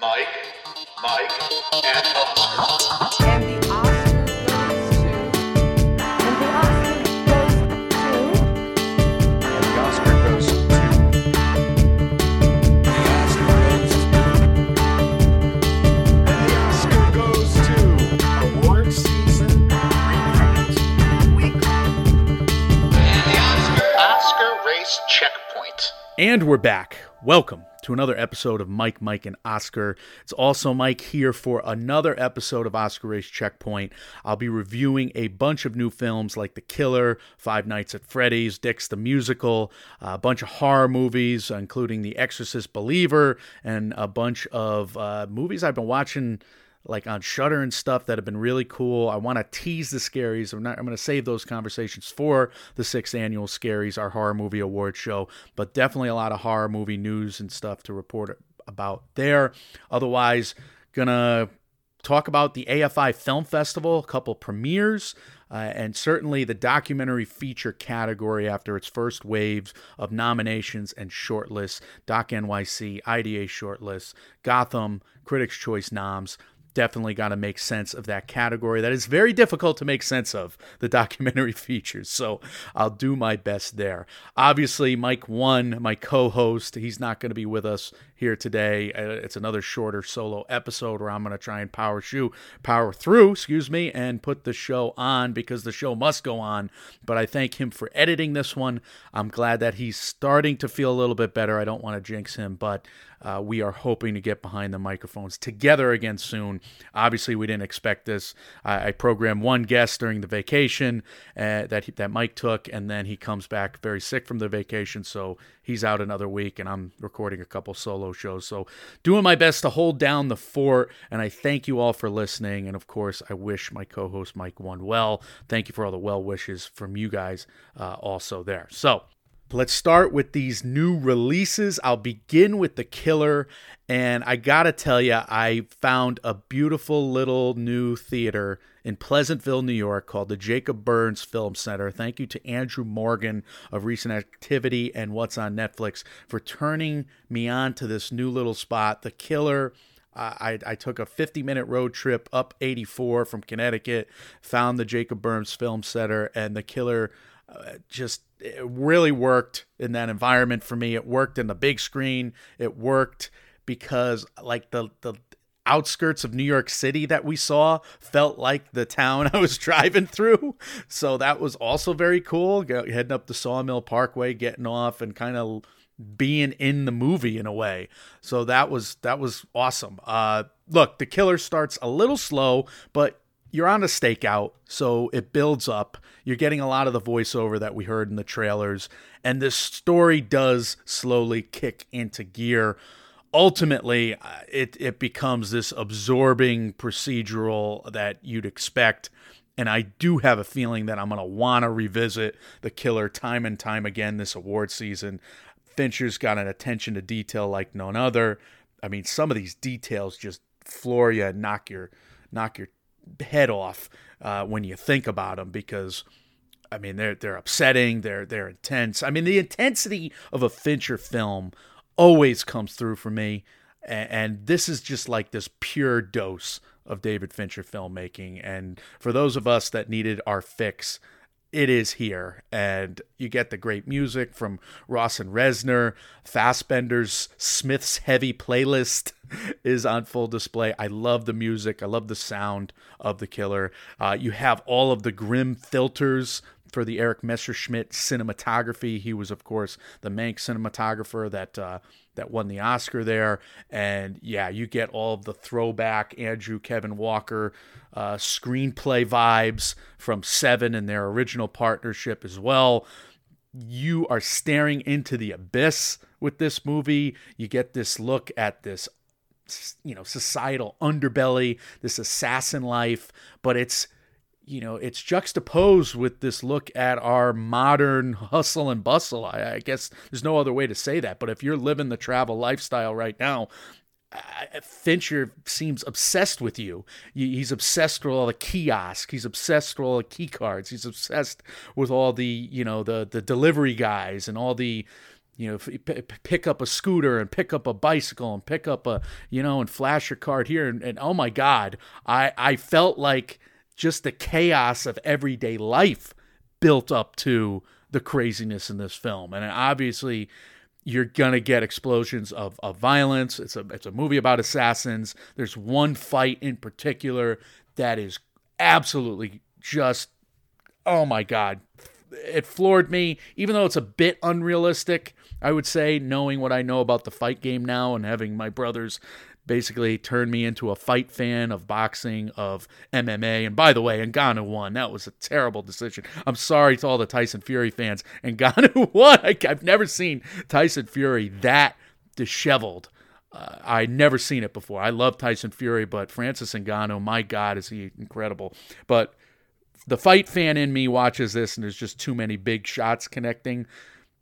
Mike, Mike, and the Oscar goes to. And we're back. Welcome to another episode of Mike, Mike, and Oscar. It's also Mike here for another episode of Oscar Race Checkpoint. I'll be reviewing a bunch of new films like The Killer, Five Nights at Freddy's, Dick's the Musical, a bunch of horror movies, including The Exorcist Believer, and a bunch of uh, movies I've been watching like on Shudder and stuff that have been really cool. I want to tease the scaries. I'm not. I'm going to save those conversations for the sixth annual Scaries, our horror movie award show. But definitely a lot of horror movie news and stuff to report about there. Otherwise, gonna talk about the AFI Film Festival, a couple premieres, uh, and certainly the documentary feature category after its first waves of nominations and shortlists. Doc NYC, IDA shortlists, Gotham, Critics' Choice noms definitely got to make sense of that category. That is very difficult to make sense of, the documentary features. So I'll do my best there. Obviously, Mike One, my co host, he's not going to be with us here today. Uh, It's another shorter solo episode where I'm going to try and power shoe, power through, excuse me, and put the show on because the show must go on. But I thank him for editing this one. I'm glad that he's starting to feel a little bit better. I don't want to jinx him, but uh, we are hoping to get behind the microphones together again soon. Obviously, we didn't expect this. I, I programmed one guest during the vacation uh, that he, that Mike took, and then he comes back very sick from the vacation, so he's out another week, and I'm recording a couple solo shows. So doing my best to hold down the fort, and I thank you all for listening. And of course, I wish my co-host Mike one well. Thank you for all the well wishes from you guys uh, also there. So. Let's start with these new releases. I'll begin with The Killer. And I gotta tell you, I found a beautiful little new theater in Pleasantville, New York called the Jacob Burns Film Center. Thank you to Andrew Morgan of Recent Activity and What's on Netflix for turning me on to this new little spot. The Killer. I, I took a 50 minute road trip up 84 from Connecticut, found the Jacob Burns Film Center, and the killer uh, just it really worked in that environment for me. It worked in the big screen. It worked because like the the outskirts of New York City that we saw felt like the town I was driving through. So that was also very cool. Heading up the Sawmill Parkway, getting off and kind of being in the movie in a way. So that was that was awesome. Uh look, the killer starts a little slow, but you're on a stakeout, so it builds up. You're getting a lot of the voiceover that we heard in the trailers, and this story does slowly kick into gear. Ultimately, uh, it it becomes this absorbing procedural that you'd expect. And I do have a feeling that I'm going to want to revisit The Killer time and time again this award season. Fincher's got an attention to detail like none other. I mean, some of these details just floor you and knock your knock your head off uh, when you think about them because I mean they're they're upsetting, they're they're intense. I mean the intensity of a Fincher film always comes through for me, and, and this is just like this pure dose of David Fincher filmmaking. And for those of us that needed our fix, it is here. And you get the great music from ross and Reznor fassbender's smith's heavy playlist is on full display. I love the music. I love the sound of the killer. Uh, you have all of the grim filters for the Eric Messerschmidt cinematography. He was, of course, the Mank cinematographer that uh, that won the Oscar there. And yeah, you get all of the throwback Andrew Kevin Walker uh, screenplay vibes from Seven and their original partnership as well. You are staring into the abyss with this movie. You get this look at this you know societal underbelly this assassin life but it's you know, it's juxtaposed with this look at our modern hustle and bustle. I, I, guess there's no other way to say that. But if you're living the travel lifestyle right now, Fincher seems obsessed with you. He's obsessed with all the kiosks. He's obsessed with all the key cards. He's obsessed with all the, you know, the the delivery guys and all the you know, p- pick up a scooter and pick up a bicycle and pick up a, you know, and flash your card here. And, and oh my God, I, I felt like just the chaos of everyday life built up to the craziness in this film. And obviously, you're gonna get explosions of, of violence. It's a it's a movie about assassins. There's one fight in particular that is absolutely just oh my god. It floored me, even though it's a bit unrealistic. I would say, knowing what I know about the fight game now and having my brothers basically turned me into a fight fan of boxing, of MMA. And by the way, Ngannou won. That was a terrible decision. I'm sorry to all the Tyson Fury fans. Ngannou won. I, I've never seen Tyson Fury that disheveled. Uh, I never seen it before. I love Tyson Fury, but Francis Ngannou, my God, is he incredible. But the fight fan in me watches this, and there's just too many big shots connecting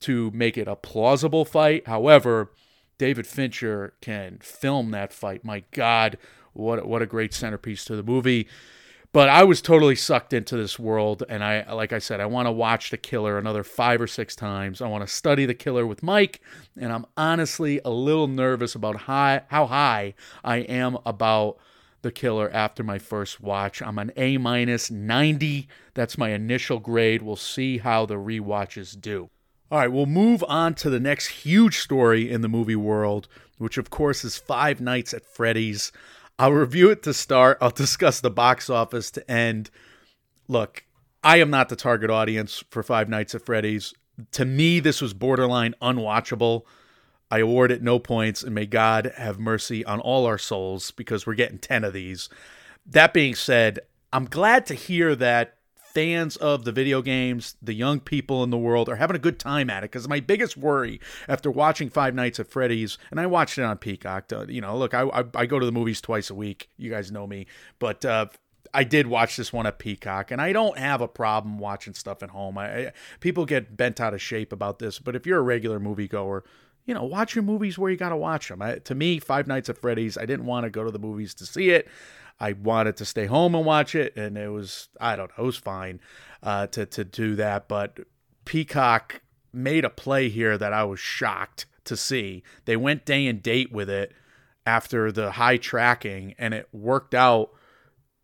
to make it a plausible fight. However, David Fincher can film that fight. My God, what what a great centerpiece to the movie. But I was totally sucked into this world, and I, like I said, I want to watch The Killer another five or six times. I want to study The Killer with Mike, and I'm honestly a little nervous about high, how high I am about The Killer after my first watch. I'm an A minus 90. That's my initial grade. We'll see how the rewatches do. All right, we'll move on to the next huge story in the movie world, which of course is Five Nights at Freddy's. I'll review it to start. I'll discuss the box office to end. Look, I am not the target audience for Five Nights at Freddy's. To me, this was borderline unwatchable. I award it no points, and may God have mercy on all our souls because we're getting 10 of these. That being said, I'm glad to hear that fans of the video games, the young people in the world, are having a good time at it. Because my biggest worry after watching Five Nights at Freddy's, and I watched it on Peacock. To, you know, look, I, I I go to the movies twice a week. You guys know me, but uh, I did watch this one at Peacock, and I don't have a problem watching stuff at home. I, I people get bent out of shape about this, but if you're a regular moviegoer, you know, watch your movies where you got to watch them. I, to me, Five Nights at Freddy's, I didn't want to go to the movies to see it. I wanted to stay home and watch it, and it was I don't know, it was fine uh, to to do that. But Peacock made a play here that I was shocked to see. They went day and date with it after the high tracking, and it worked out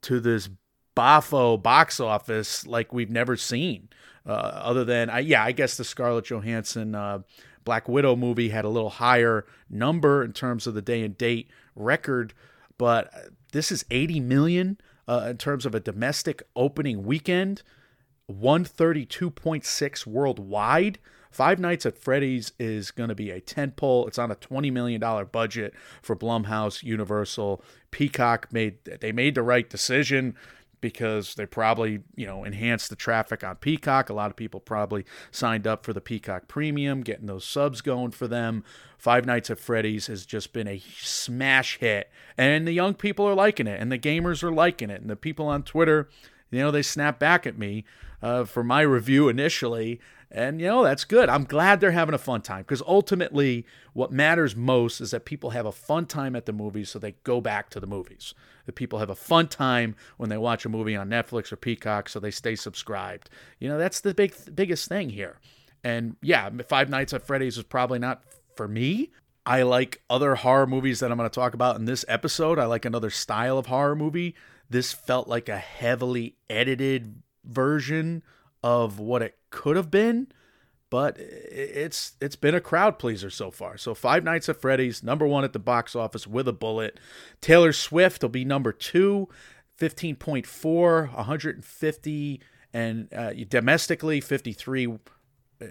to this Bafo box office like we've never seen. Uh, other than, I, yeah, I guess the Scarlett Johansson uh, Black Widow movie had a little higher number in terms of the day and date record, but this is 80 million uh, in terms of a domestic opening weekend, 132.6 worldwide. Five Nights at Freddy's is going to be a tentpole. It's on a $20 million budget for Blumhouse, Universal, Peacock made they made the right decision because they probably, you know, enhanced the traffic on Peacock. A lot of people probably signed up for the Peacock Premium, getting those subs going for them. Five Nights at Freddy's has just been a smash hit, and the young people are liking it, and the gamers are liking it, and the people on Twitter, you know, they snap back at me uh, for my review initially. And, you know, that's good. I'm glad they're having a fun time because ultimately, what matters most is that people have a fun time at the movies so they go back to the movies. That people have a fun time when they watch a movie on Netflix or Peacock so they stay subscribed. You know, that's the big biggest thing here. And yeah, Five Nights at Freddy's is probably not for me. I like other horror movies that I'm going to talk about in this episode. I like another style of horror movie. This felt like a heavily edited version of what it could have been, but it's it's been a crowd pleaser so far. So Five Nights at Freddy's, number one at the box office with a bullet. Taylor Swift will be number two, 15.4, 150, and uh, domestically 53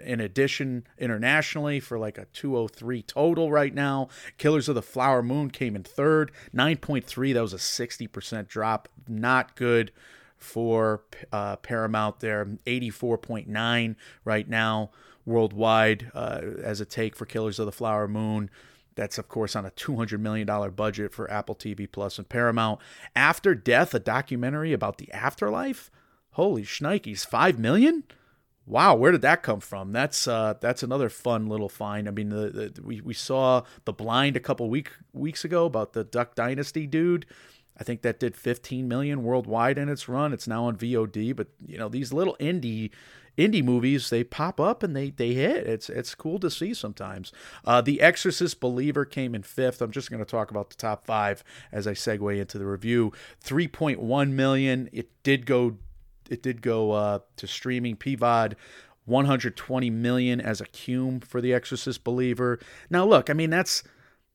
in addition internationally for like a 203 total right now. Killers of the Flower Moon came in third, 9.3. That was a 60% drop. Not good for uh, Paramount there, 84.9 right now worldwide uh, as a take for Killers of the Flower Moon. That's of course on a $200 million budget for Apple TV Plus and Paramount. After Death, a documentary about the afterlife. Holy shnikes, 5 million? Wow, where did that come from? That's uh, that's another fun little find. I mean, the, the, we we saw the blind a couple week weeks ago about the Duck Dynasty dude. I think that did 15 million worldwide in its run. It's now on VOD, but you know these little indie indie movies they pop up and they they hit. It's it's cool to see sometimes. Uh, the Exorcist Believer came in fifth. I'm just going to talk about the top five as I segue into the review. 3.1 million. It did go it did go uh, to streaming PVOD. 120 million as a cum for the Exorcist Believer. Now look, I mean that's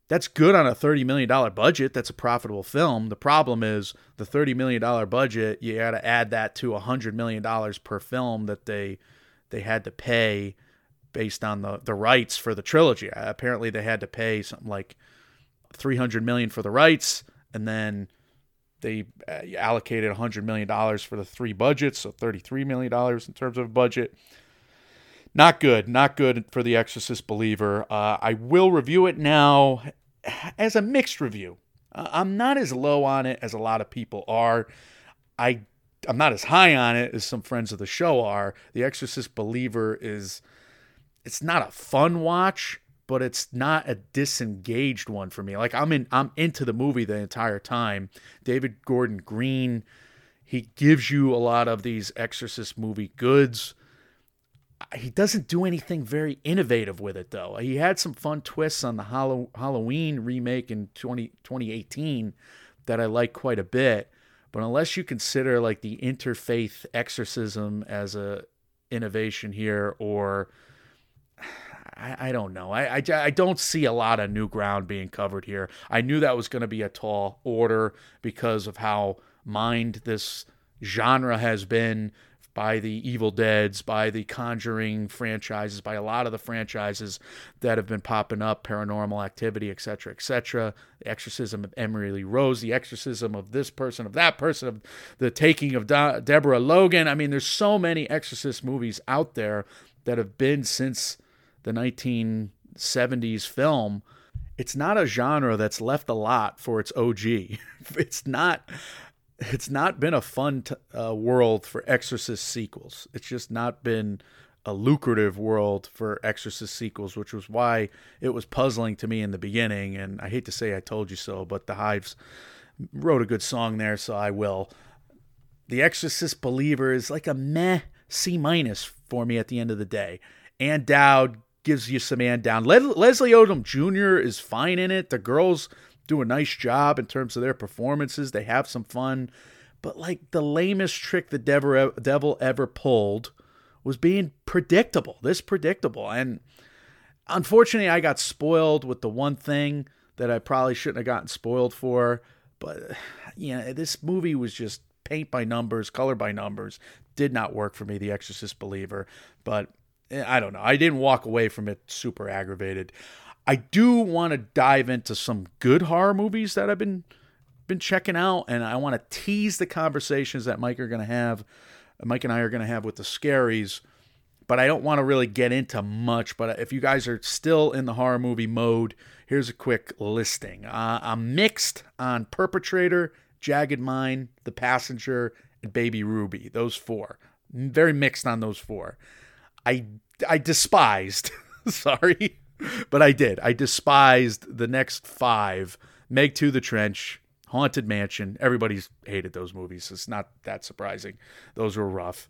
that's good on a $30 million budget. That's a profitable film. The problem is the $30 million budget, you got to add that to $100 million per film that they they had to pay based on the, the rights for the trilogy. Apparently they had to pay something like 300 million for the rights and then they uh, allocated 100 million dollars for the three budgets, so 33 million dollars in terms of budget. Not good, not good for the Exorcist Believer. Uh, I will review it now as a mixed review. Uh, I'm not as low on it as a lot of people are. I I'm not as high on it as some friends of the show are. The Exorcist Believer is it's not a fun watch, but it's not a disengaged one for me. Like I'm in I'm into the movie the entire time. David Gordon Green, he gives you a lot of these Exorcist movie goods he doesn't do anything very innovative with it though. He had some fun twists on the Hallow- Halloween remake in 20, 2018 that I like quite a bit, but unless you consider like the interfaith exorcism as a innovation here or I, I don't know. I, I, I don't see a lot of new ground being covered here. I knew that was going to be a tall order because of how mined this genre has been by the Evil Deads, by the Conjuring franchises, by a lot of the franchises that have been popping up, Paranormal Activity, etc., etc. The Exorcism of Emily Lee Rose, the Exorcism of this person, of that person, of the Taking of De- Deborah Logan. I mean, there's so many Exorcist movies out there that have been since the 1970s film. It's not a genre that's left a lot for its OG. it's not it's not been a fun t- uh, world for Exorcist sequels. It's just not been a lucrative world for Exorcist sequels, which was why it was puzzling to me in the beginning. And I hate to say I told you so, but the Hives wrote a good song there, so I will. The Exorcist Believer is like a meh C minus for me at the end of the day. Ann Dowd gives you some Ann Dowd. Le- Leslie Odom Jr. is fine in it. The girls do a nice job in terms of their performances. They have some fun. But like the lamest trick the devil, ever pulled was being predictable, this predictable. And unfortunately, I got spoiled with the one thing that I probably shouldn't have gotten spoiled for. But, you know, this movie was just paint by numbers, color by numbers. Did not work for me, The Exorcist Believer. But eh, I don't know. I didn't walk away from it super aggravated. I do want to dive into some good horror movies that I've been been checking out, and I want to tease the conversations that Mike are going to have, Mike and I are going to have with the scaries. But I don't want to really get into much. But if you guys are still in the horror movie mode, here's a quick listing. Uh, I'm mixed on Perpetrator, Jagged Mind, The Passenger, and Baby Ruby. Those four. Very mixed on those four. I I despised. sorry but I did. I despised the next five Meg to the Trench, Haunted Mansion. Everybody's hated those movies. It's not that surprising. Those were rough.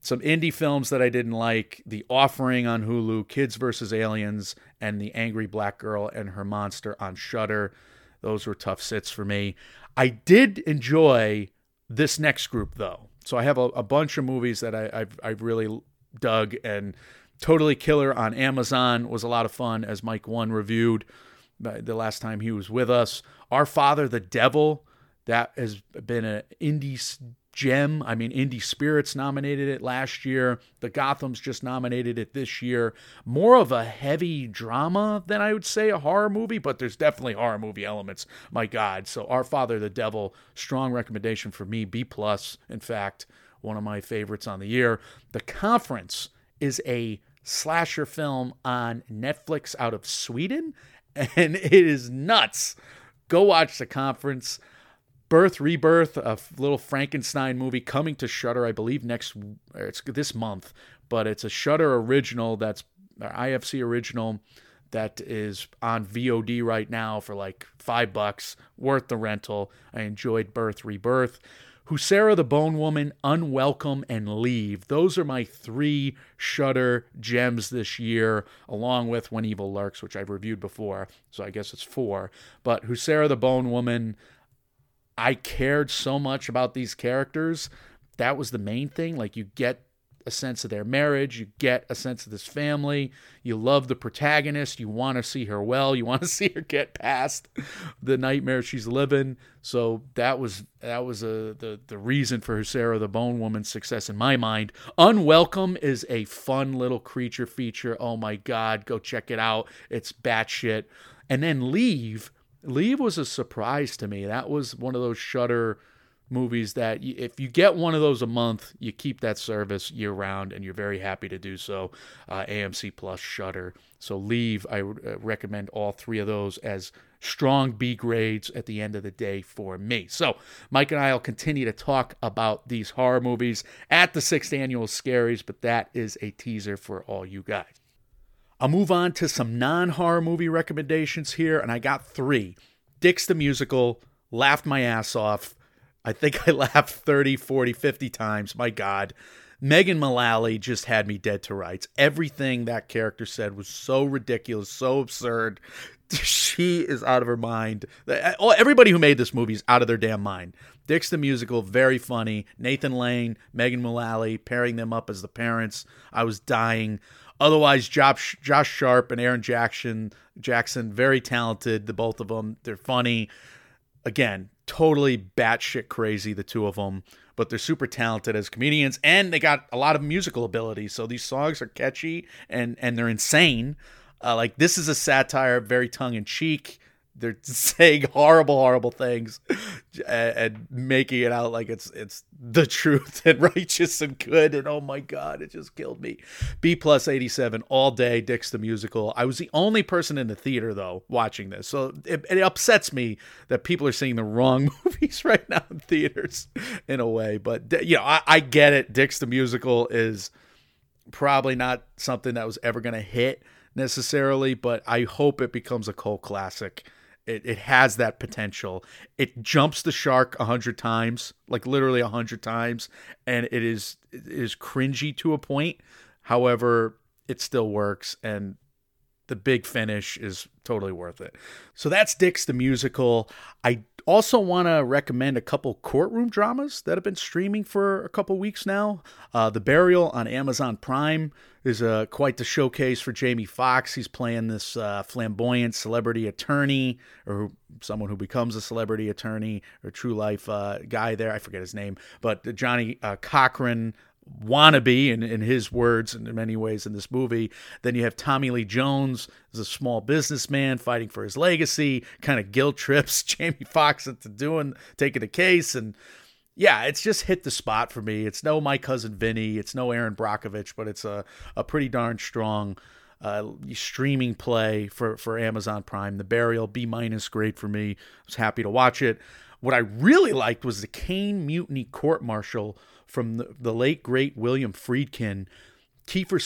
Some indie films that I didn't like The Offering on Hulu, Kids vs. Aliens, and The Angry Black Girl and Her Monster on Shudder. Those were tough sits for me. I did enjoy this next group, though. So I have a, a bunch of movies that I, I've, I've really dug and Totally Killer on Amazon was a lot of fun, as Mike One reviewed the last time he was with us. Our Father the Devil, that has been an indie gem. I mean, Indie Spirits nominated it last year. The Gotham's just nominated it this year. More of a heavy drama than I would say a horror movie, but there's definitely horror movie elements. My God. So Our Father the Devil, strong recommendation for me. B plus, in fact, one of my favorites on the year. The Conference is a slasher film on Netflix out of Sweden, and it is nuts. Go watch the conference. Birth Rebirth, a little Frankenstein movie coming to Shudder, I believe next it's this month, but it's a Shudder original that's IFC original that is on VOD right now for like five bucks, worth the rental. I enjoyed Birth Rebirth. Huesera the Bone Woman, Unwelcome, and Leave. Those are my three Shudder gems this year, along with When Evil Lurks, which I've reviewed before. So I guess it's four. But Huesera the Bone Woman, I cared so much about these characters. That was the main thing. Like you get a sense of their marriage, you get a sense of this family. You love the protagonist, you want to see her well, you want to see her get past the nightmare she's living. So that was that was a the the reason for Sarah the Bone Woman's success in my mind. Unwelcome is a fun little creature feature. Oh my god, go check it out. It's batshit. And then Leave Leave was a surprise to me. That was one of those Shudder movies that y- if you get one of those a month, you keep that service year round, and you're very happy to do so. Uh, AMC Plus, Shudder. So Leave, I uh, recommend all three of those as strong B grades at the end of the day for me. So Mike and I will continue to talk about these horror movies at the sixth annual Scaries, but that is a teaser for all you guys. I'll move on to some non horror movie recommendations here, and I got three. Dick's the Musical, laughed my ass off. I think I laughed 30, 40, 50 times. My God. Megan Mullally just had me dead to rights. Everything that character said was so ridiculous, so absurd. She is out of her mind. Eh, oh, Everybody who made this movie is out of their damn mind. Dick's the Musical, very funny. Nathan Lane, Megan Mullally, pairing them up as the parents. I was dying. Otherwise, Josh, Josh Sharp and Aaron Jackson, Jackson, very talented. The both of them, they're funny. Again, totally batshit crazy, the two of them, but they're super talented as comedians, and they got a lot of musical ability. So these songs are catchy and and they're insane. Uh, like this is a satire, very tongue in cheek. They're saying horrible, horrible things, and, and making it out like it's it's the truth and righteous and good. And oh my god, it just killed me. B plus eighty seven all day. Dick's the musical. I was the only person in the theater though watching this, so it, it upsets me that people are seeing the wrong movies right now in theaters in a way. But you know, I, I get it. Dick's the musical is probably not something that was ever going to hit necessarily, but I hope it becomes a cult classic. It, it has that potential. It jumps the shark a hundred times, like literally a hundred times, and it is it is cringy to a point. However, it still works, and the big finish is totally worth it. So that's Dick's the musical. I also want to recommend a couple courtroom dramas that have been streaming for a couple weeks now. Uh, the Burial on Amazon Prime is uh, quite the showcase for Jamie Foxx. He's playing this uh, flamboyant celebrity attorney, or someone who becomes a celebrity attorney or true life uh, guy there. I forget his name, but Johnnie uh, Cochran wannabe in, in his words in many ways in this movie. Then you have tommy lee jones as a small businessman fighting for his legacy kind of guilt trips jamie foxx into doing taking the case. And yeah it's just hit the spot for me. It's no my cousin vinny. It's no Erin Brockovich but it's a, a pretty darn strong uh, streaming play for, for amazon prime. The burial b minus great for me. I was happy to watch it what i really liked was the Caine mutiny court martial from the, the late great William Friedkin, Kiefer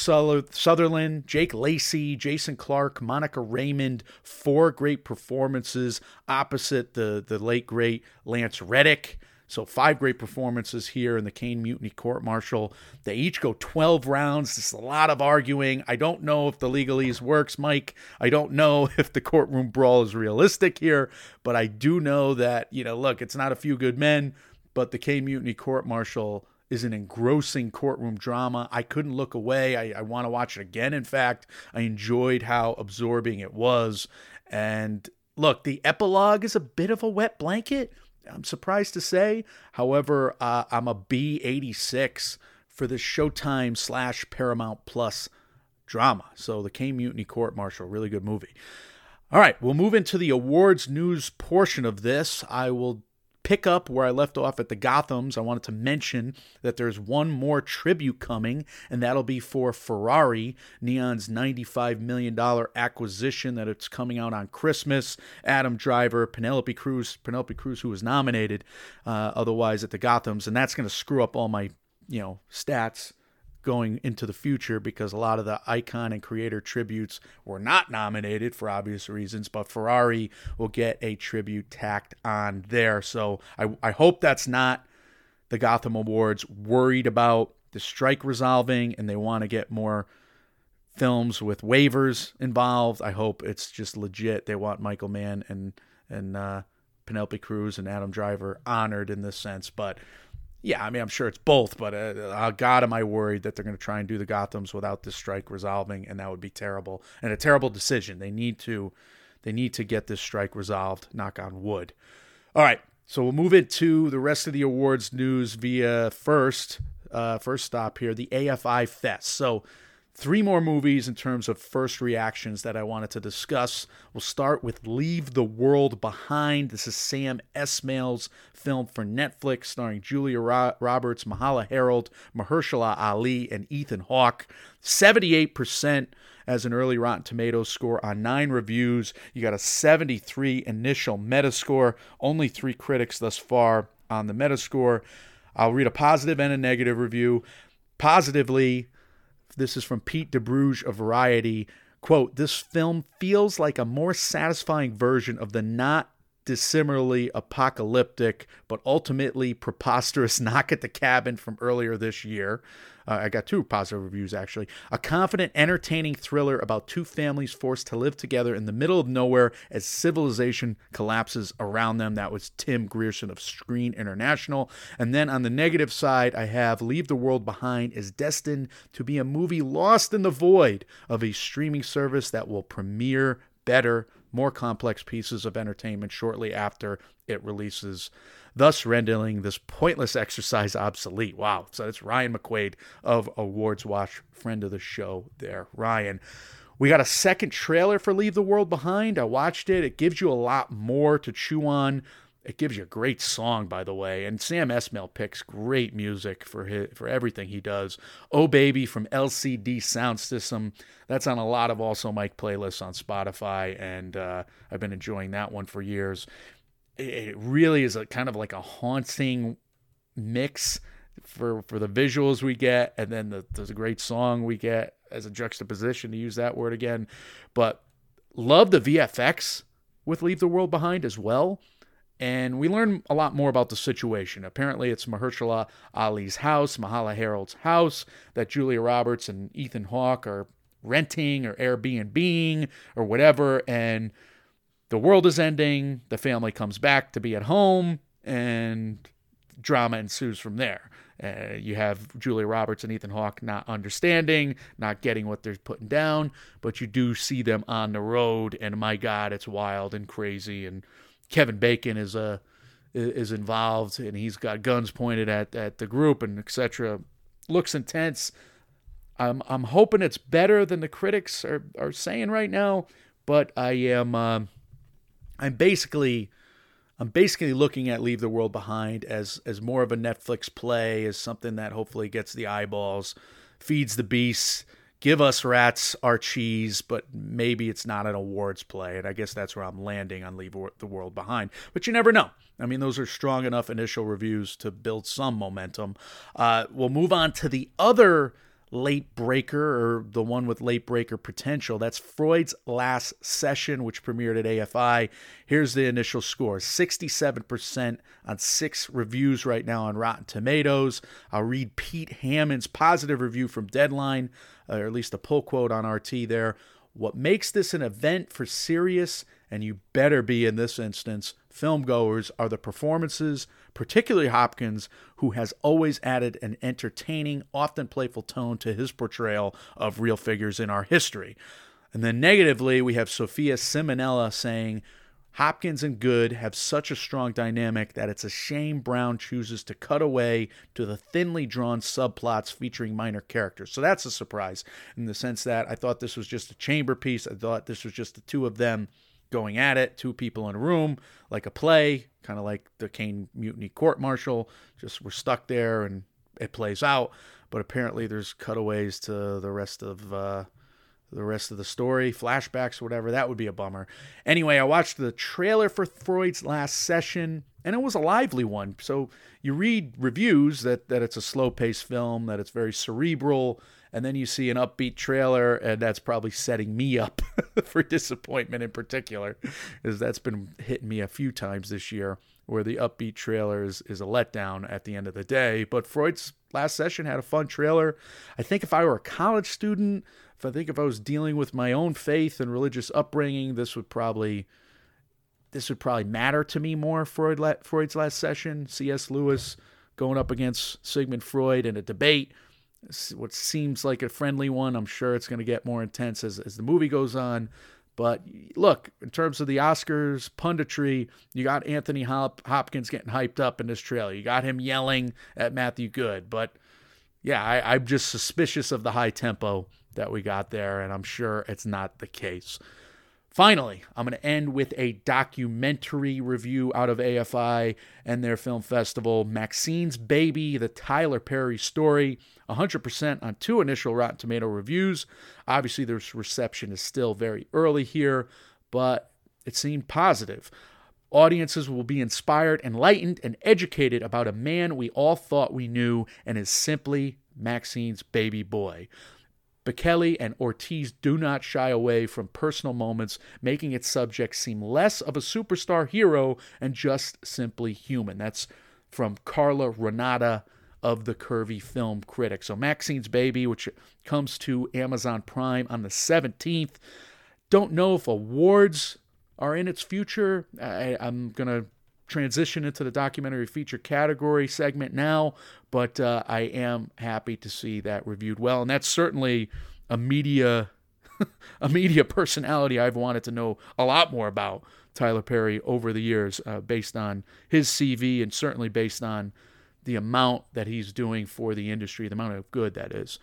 Sutherland, Jake Lacy, Jason Clarke, Monica Raymund, four great performances opposite the, the late great Lance Reddick. So five great performances here in the Caine Mutiny Court Martial. They each go 12 rounds. There's a lot of arguing. I don't know if the legalese works, Mike. I don't know if the courtroom brawl is realistic here, but I do know that, you know, look, it's not a few good men, but the Caine Mutiny Court Martial is an engrossing courtroom drama. I couldn't look away. I, I want to watch it again. In fact, I enjoyed how absorbing it was. And look, the epilogue is a bit of a wet blanket. I'm surprised to say. However, uh, I'm a B86 for the Showtime slash Paramount Plus drama. So the Caine Mutiny Court Martial, really good movie. All right, we'll move into the awards news portion of this. I will pick up where I left off at the Gothams, I wanted to mention that there's one more tribute coming, and that'll be for Ferrari, Neon's $95 million acquisition that it's coming out on Christmas. Adam Driver, Penelope Cruz, Penelope Cruz, who was nominated uh, otherwise at the Gothams, and that's going to screw up all my, you know, stats going into the future because a lot of the icon and creator tributes were not nominated for obvious reasons, but Ferrari will get a tribute tacked on there. So I, I hope that's not the Gotham Awards worried about the strike resolving and they want to get more films with waivers involved. I hope it's just legit. They want Michael Mann and and uh, Penelope Cruz and Adam Driver honored in this sense. But yeah, I mean, I'm sure it's both. But uh, God, am I worried that they're going to try and do the Gotham's without this strike resolving, and that would be terrible and a terrible decision. They need to they need to get this strike resolved. Knock on wood. All right. So we'll move into the rest of the awards news via first uh, first stop here, the AFI Fest. So three more movies in terms of first reactions that I wanted to discuss. We'll start with Leave the World Behind. This is Sam Esmail's film for Netflix, starring Julia Roberts, Myha'la Herrold, Mahershala Ali, and Ethan Hawke. 78% as an early Rotten Tomatoes score on nine reviews. You got a 73 initial Metascore, only three critics thus far on the Metascore. I'll read a positive and a negative review. Positively, this is from Pete DeBruge of Variety. Quote, this film feels like a more satisfying version of the not dissimilarly apocalyptic but ultimately preposterous knock at the cabin from earlier this year. Uh, I got two positive reviews actually. A confident, entertaining thriller about two families forced to live together in the middle of nowhere as civilization collapses around them. That was Tim Grierson of Screen International. And then on the negative side, I have Leave the World Behind is destined to be a movie lost in the void of a streaming service that will premiere better, more complex pieces of entertainment shortly after it releases thus rendering this pointless exercise obsolete. Wow. So it's Ryan McQuade of Awards Watch, friend of the show there. Ryan. We got a second trailer for Leave the World Behind. I watched it. It gives you a lot more to chew on. It gives you a great song, by the way, and Sam Esmail picks great music for his, for everything he does. Oh Baby from LCD Sound System, that's on a lot of also Mike playlists on Spotify, and uh, I've been enjoying that one for years it really is a kind of like a haunting mix for for the visuals we get and then the, there's a great song we get as a juxtaposition to use that word again but love the vfx with leave the world behind as well and we learn a lot more about the situation. Apparently, it's Mahershala Ali's house, Myha'la Herrold's house, that Julia Roberts and Ethan Hawke are renting or Airbnb or whatever. And the world is ending, the family comes back to be at home, and drama ensues from there. Uh, you have Julia Roberts and Ethan Hawke not understanding, not getting what they're putting down, but you do see them on the road, and my God, it's wild and crazy. And Kevin Bacon is a is involved, and he's got guns pointed at at the group, and etc. Looks intense. I'm I'm hoping it's better than the critics are are saying right now, but I am. Uh, I'm basically I'm basically looking at Leave the World Behind as as more of a Netflix play, as something that hopefully gets the eyeballs, feeds the beasts, give us rats our cheese, but maybe it's not an awards play, and I guess that's where I'm landing on Leave the World Behind. But you never know. I mean, those are strong enough initial reviews to build some momentum. Uh, we'll move on to the other late breaker or the one with late breaker potential. That's Freud's Last Session, which premiered at AFI. Here's the initial score 67% on six reviews right now on Rotten Tomatoes. I'll read Pete Hammond's positive review from Deadline, uh, or at least a pull quote on RT there. What makes this an event for serious, and you better be in this instance, filmgoers are the performances, particularly Hopkins, who has always added an entertaining, often playful tone to his portrayal of real figures in our history. And then negatively, we have Sophia Simonella saying, Hopkins and Goode have such a strong dynamic that it's a shame Brown chooses to cut away to the thinly drawn subplots featuring minor characters. So that's a surprise in the sense that I thought this was just a chamber piece. I thought this was just the two of them going at it, two people in a room, like a play, kind of like the Caine Mutiny court martial. Just we're stuck there and it plays out. But apparently, there's cutaways to the rest of uh, the rest of the story, flashbacks, whatever. That would be a bummer. Anyway, I watched the trailer for Freud's Last Session, and it was a lively one. So you read reviews that that it's a slow-paced film, that it's very cerebral, and then you see an upbeat trailer, and that's probably setting me up for disappointment in particular, because that's been hitting me a few times this year. where the upbeat trailer is, is a letdown at the end of the day. But Freud's last session had a fun trailer. I think if I were a college student, I think if I was dealing with my own faith and religious upbringing, this would probably this would probably matter to me more. Freud Freud's last session, C.S. Lewis going up against Sigmund Freud in a debate. What seems like a friendly one. I'm sure it's going to get more intense as, as the movie goes on. But look, in terms of the Oscars punditry, you got Anthony Hop- Hopkins getting hyped up in this trailer. You got him yelling at Matthew Goode. But yeah, I, I'm just suspicious of the high tempo that we got there, and I'm sure it's not the case. Finally, I'm going to end with a documentary review out of AFI and their film festival Maxine's Baby, the Tyler Perry story. 100% on two initial Rotten Tomato reviews. Obviously, the reception is still very early here, but it seemed positive. Audiences will be inspired, enlightened, and educated about a man we all thought we knew and is simply Maxine's baby boy. Bekele and Ortiz do not shy away from personal moments, making its subject seem less of a superstar hero and just simply human. That's from Carla Renata of the Curvy Film Critic. So, Maxine's Baby, which comes to Amazon Prime on the 17th. Don't know if awards are in its future. I, I'm going to transition into the documentary feature category segment now, but uh, I am happy to see that reviewed well, and that's certainly a media a media personality I've wanted to know a lot more about Tyler Perry over the years, uh, based on his CV and certainly based on the amount that he's doing for the industry, the amount of good that is.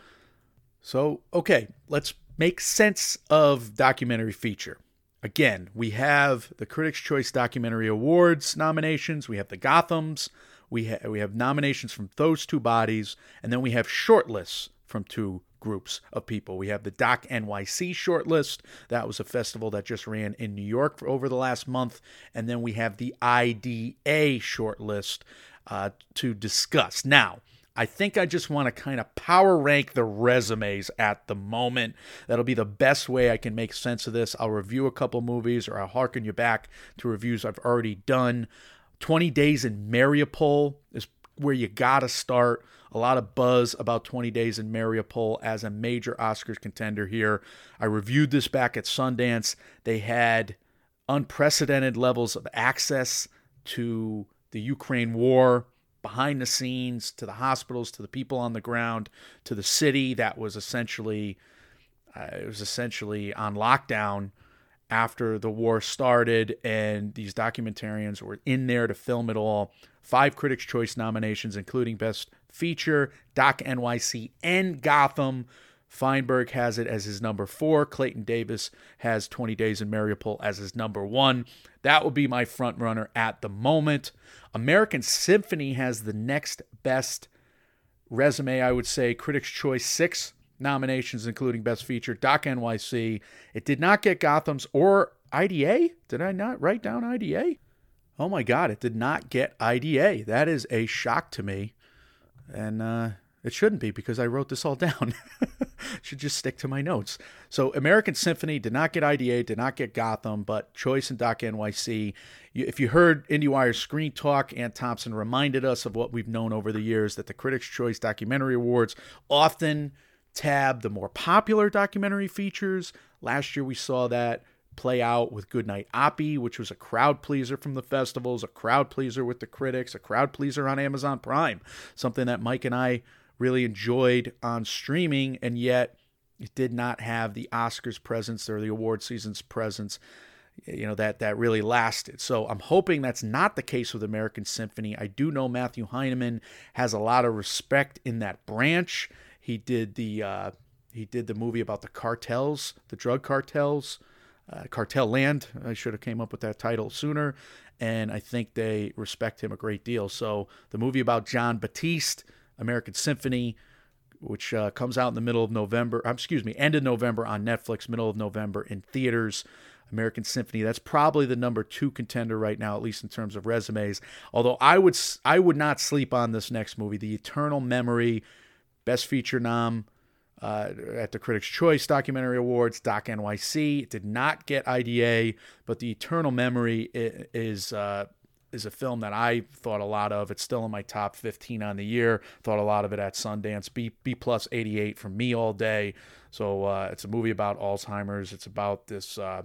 So, okay, let's make sense of documentary feature. Again, we have the Critics' Choice Documentary Awards nominations, we have the Gothams, we, ha- we have nominations from those two bodies, and then we have shortlists from two groups of people. We have the Doc NYC shortlist. That was a festival that just ran in New York for over the last month. And then we have the IDA shortlist uh, to discuss. Now, I think I just want to kind of power rank the resumes at the moment. That'll be the best way I can make sense of this. I'll review a couple movies or I'll harken you back to reviews I've already done. 20 Days in Mariupol is where you got to start. A lot of buzz about 20 Days in Mariupol as a major Oscars contender here. I reviewed this back at Sundance. They had unprecedented levels of access to the Ukraine war behind the scenes, to the hospitals, to the people on the ground, to the city that was essentially uh, it was essentially on lockdown after the war started, and these documentarians were in there to film it all. Five Critics' Choice nominations, including Best Feature, Doc NYC, and Gotham. Feinberg has it as his number four. Clayton Davis has 20 Days in Mariupol as his number one. That would be my front runner at the moment. American Symphony has the next best resume, I would say. Critics' Choice six nominations, including Best Feature. Doc NYC. It did not get Gotham's or IDA. Did I not write down IDA? Oh my God, it did not get IDA. That is a shock to me. And uh, it shouldn't be because I wrote this all down. Should just stick to my notes. So, American Symphony did not get IDA, did not get Gotham, but Choice and Doc NYC. If you heard IndieWire Screen Talk, Anne Thompson reminded us of what we've known over the years that the Critics' Choice Documentary Awards often tab the more popular documentary features. Last year we saw that play out with Goodnight Oppy, which was a crowd pleaser from the festivals, a crowd pleaser with the critics, a crowd pleaser on Amazon Prime, something that Mike and I really enjoyed on streaming, and yet it did not have the Oscars presence or the award season's presence. You know that that really lasted. So I'm hoping that's not the case with American Symphony. I do know Matthew Heineman has a lot of respect in that branch. He did the uh, he did the movie about the cartels, the drug cartels, uh, Cartel Land. I should have came up with that title sooner, and I think they respect him a great deal. So the movie about Jon Batiste, American Symphony, which uh, comes out in the middle of November. uh, excuse me, end of November on Netflix, middle of November in theaters. American Symphony. That's probably the number two contender right now, at least in terms of resumes. Although I would I would not sleep on this next movie, The Eternal Memory, Best Feature nom uh, at the Critics' Choice Documentary Awards, Doc NYC. It did not get IDA, but The Eternal Memory is uh, is a film that I thought a lot of. It's still in my top 15 on the year. Thought a lot of it at Sundance. B B plus 88 for me all day. So uh, it's a movie about Alzheimer's. It's about this uh,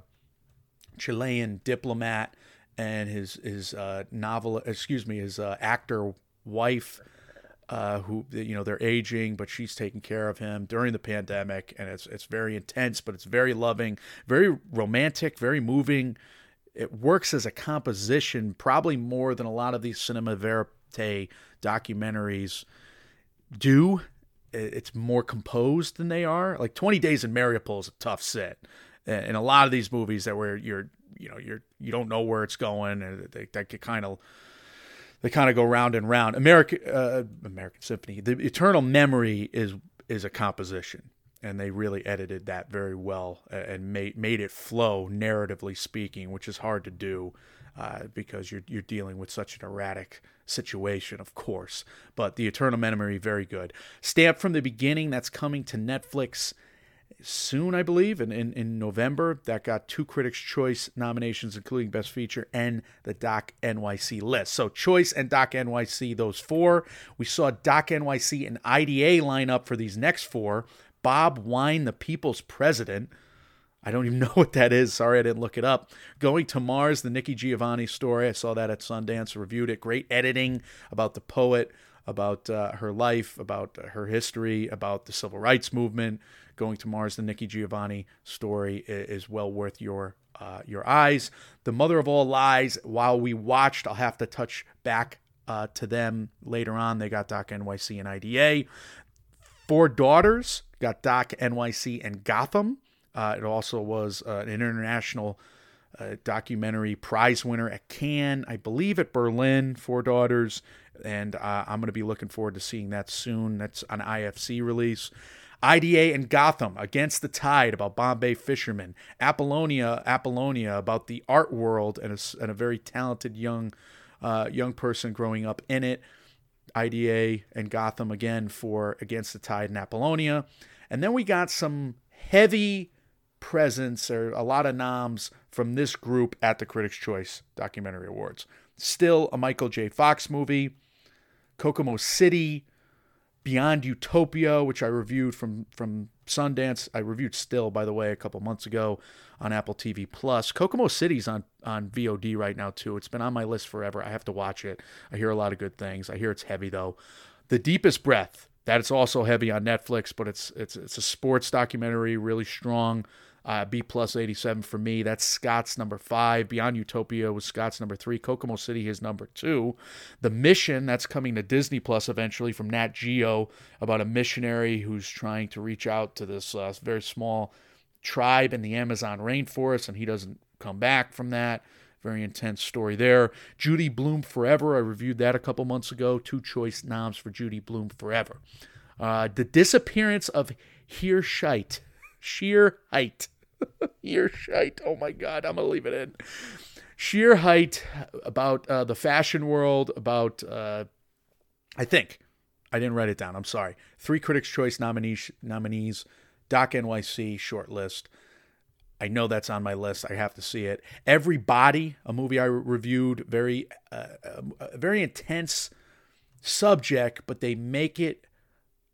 Chilean diplomat and his his uh, novel, excuse me, his uh, actor wife, uh, who you know they're aging, but she's taking care of him during the pandemic, and it's it's very intense, but it's very loving, very romantic, very moving. It works as a composition, probably more than a lot of these cinema verite documentaries do. It's more composed than they are. Like Twenty Days in Mariupol is a tough set. and a lot of these movies that where you're you know you're you don't know where it's going, and they they could kind of they kind of go round and round. American uh, American Symphony, the Eternal Memory is is a composition, and they really edited that very well and made made it flow narratively speaking, which is hard to do uh, because you're you're dealing with such an erratic situation, of course. But the Eternal Memory, very good. Stamp from the beginning. That's coming to Netflix soon, I believe, in, in, in November. That got two Critics' Choice nominations, including Best Feature and the Doc NYC list. So, Choice and Doc NYC, those four. We saw Doc NYC and IDA line up for these next four. Bobi Wine, the People's President. I don't even know what that is. Sorry, I didn't look it up. Going to Mars, the Nikki Giovanni story. I saw that at Sundance, reviewed it. Great editing about the poet, about uh, her life, about uh, her history, about the civil rights movement. Going to Mars, the Nikki Giovanni story is well worth your uh, your eyes. The Mother of All Lies. While we watched, I'll have to touch back uh, to them later on. They got Doc NYC and IDA. Four Daughters got Doc NYC and Gotham. Uh, it also was uh, an international uh, documentary prize winner at Cannes, I believe at Berlin. Four Daughters, and uh, I'm going to be looking forward to seeing that soon. That's an IFC release. IDA and Gotham Against the Tide about Bombay fishermen. Apollonia, Apollonia about the art world and a, and a very talented young uh, young person growing up in it. IDA and Gotham again for Against the Tide and Apollonia. And then we got some heavy presence or a lot of noms from this group at the Critics' Choice Documentary Awards. Still a Michael J. Fox movie, Kokomo City, Beyond Utopia, which I reviewed from from Sundance. I reviewed Still, by the way, a couple months ago on Apple TV Plus. Kokomo City's on on VOD right now too. It's been on my list forever. I have to watch it. I hear a lot of good things. I hear it's heavy though. The Deepest Breath. That is also heavy on Netflix, but it's it's it's a sports documentary, really strong. Uh, B plus 87 for me. That's Scott's number five. Beyond Utopia was Scott's number three. Kokomo City is number two. The Mission that's coming to Disney Plus eventually from Nat Geo about a missionary who's trying to reach out to this uh, very small tribe in the Amazon rainforest, and he doesn't come back from that. Very intense story there. Judy Blume Forever. I reviewed that a couple months ago. Two choice noms for Judy Blume Forever. Uh, the disappearance of Heerscheit. Shere Hite. Shere Hite. Oh my God, I'm gonna leave it in. Shere Hite about uh, the fashion world. About uh, I think I didn't write it down. I'm sorry. Three Critics' Choice nominees. Nominees. Doc NYC short list. I know that's on my list. I have to see it. Everybody, a movie I reviewed, very, uh, uh, very intense subject, but they make it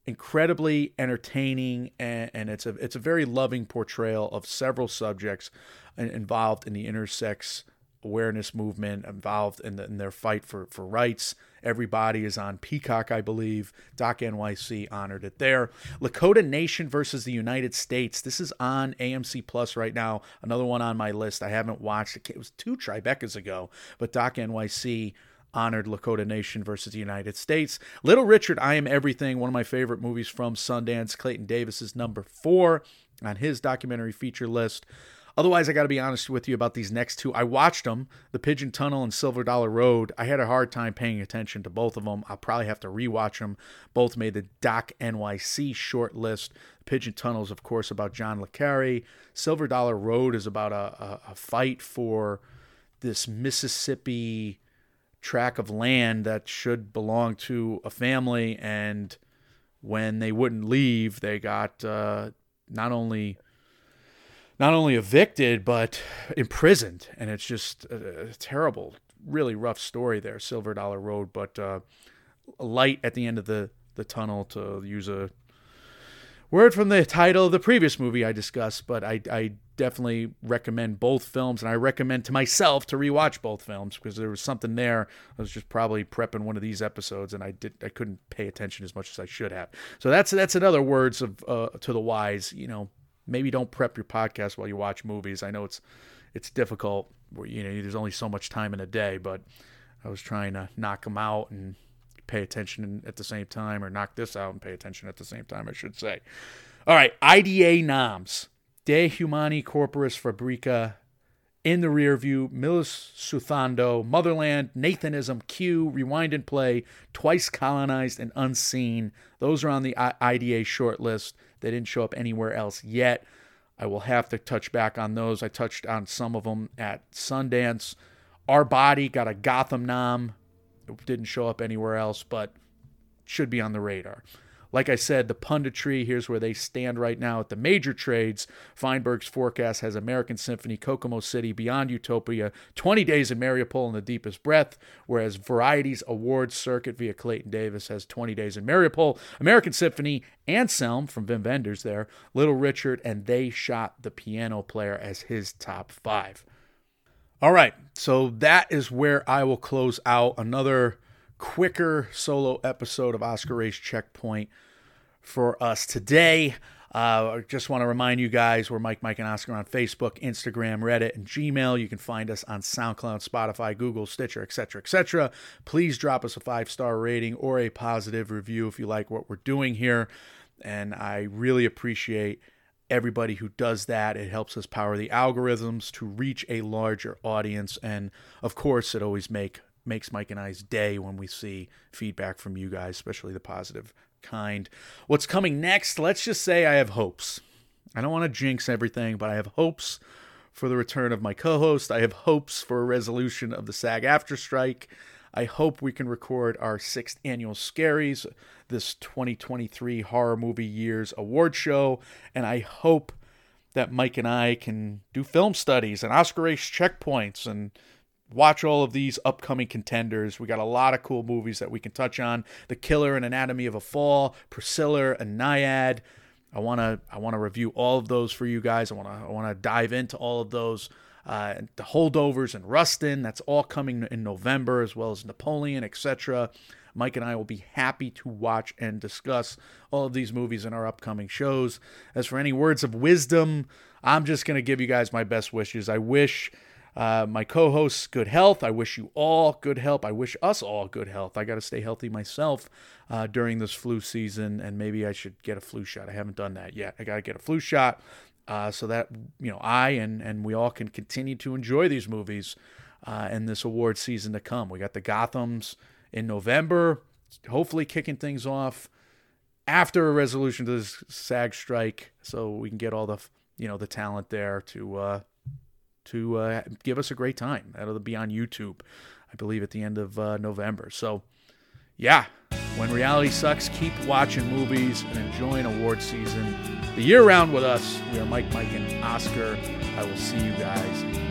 incredibly entertaining, and, and it's a it's a very loving portrayal of several subjects involved in the intersex awareness movement, involved in, the, in their fight for for rights. Everybody is on Peacock, I believe. Doc NYC honored it there. Lakota Nation versus the United States. This is on AMC Plus right now. Another one on my list. I haven't watched it. It was two Tribecas ago, but Doc NYC honored Lakota Nation versus the United States. Little Richard, I Am Everything, one of my favorite movies from Sundance. Clayton Davis is number four on his documentary feature list. Otherwise, I got to be honest with you about these next two. I watched them, The Pigeon Tunnel and Silver Dollar Road. I had a hard time paying attention to both of them. I'll probably have to rewatch them. Both made the Doc NYC short list. Pigeon Tunnel is, of course, about John Le Carre. Silver Dollar Road is about a, a, a fight for this Mississippi tract of land that should belong to a family. And when they wouldn't leave, they got uh, not only not only evicted but imprisoned and it's just a, a terrible really rough story there, Silver Dollar Road, but uh, a light at the end of the the tunnel to use a word from the title of the previous movie I discussed, but I, I definitely recommend both films, and I recommend to myself to rewatch both films because there was something there. I was just probably prepping one of these episodes, and I did I couldn't pay attention as much as I should have. So that's that's another words of uh, to the wise. You know, maybe don't prep your podcast while you watch movies. I know it's it's difficult. Where you know there's only so much time in a day, but I was trying to knock them out and pay attention at the same time, or knock this out and pay attention at the same time, I should say. All right, IDA noms. De Humani Corporis Fabrica, In the Rear View, Milisuthando, Motherland, Nathanism, Q, Rewind and Play, Twice Colonized and Unseen. Those are on the IDA short list. They didn't show up anywhere else yet. I will have to touch back on those. I touched on some of them at Sundance. Our Body got a Gotham nom. It didn't show up anywhere else, but should be on the radar. Like I said, the punditry, here's where they stand right now at the major trades. Feinberg's forecast has American Symphony, Kokomo City, Beyond Utopia, 20 Days in Mariupol, and The Deepest Breath, whereas Variety's awards circuit via Clayton Davis has 20 Days in Mariupol, American Symphony, Anselm from Wim Wenders there, Little Richard, and They Shot the Piano Player as his top five. All right, so that is where I will close out another quicker solo episode of Oscar Race Checkpoint for us today. Uh, I just want to remind you guys we're Mike, Mike, and Oscar on Facebook, Instagram, Reddit, and Gmail. You can find us on SoundCloud, Spotify, Google, Stitcher, etc., etc. Please drop us a five star rating or a positive review if you like what we're doing here. And I really appreciate everybody who does that. It helps us power the algorithms to reach a larger audience. And of course, it always make makes Mike and I's day when we see feedback from you guys, especially the positive kind. What's coming next? Let's just say I have hopes. I don't want to jinx everything, but I have hopes for the return of my co-host. I have hopes for a resolution of the SAG-AFTRA strike. I hope we can record our sixth annual Scaries, this 2023 Horror Movie Years Award Show, and I hope that Mike and I can do film studies and Oscar race checkpoints and watch all of these upcoming contenders. We got a lot of cool movies that we can touch on. The Killer and Anatomy of a Fall, Priscilla and Nyad. I want to I want to review all of those for you guys. I want to I want to dive into all of those. Uh, the holdovers and Rustin, that's all coming in November, as well as Napoleon, etc. Mike and I will be happy to watch and discuss all of these movies in our upcoming shows. As for any words of wisdom, I'm just going to give you guys my best wishes. I wish uh, my co hosts good health. I wish you all good health. I wish us all good health. I got to stay healthy myself uh, during this flu season, and maybe I should get a flu shot. I haven't done that yet. I got to get a flu shot uh, so that you know I and and we all can continue to enjoy these movies uh, and this award season to come. We got the Gotham's in November, hopefully kicking things off after a resolution to this SAG strike, so we can get all the you know the talent there to uh, to uh, give us a great time. That'll be on YouTube, I believe, at the end of uh, November. So, yeah, when reality sucks, keep watching movies and enjoying award season the year round with us. We are Mike, Mike, and Oscar. I will see you guys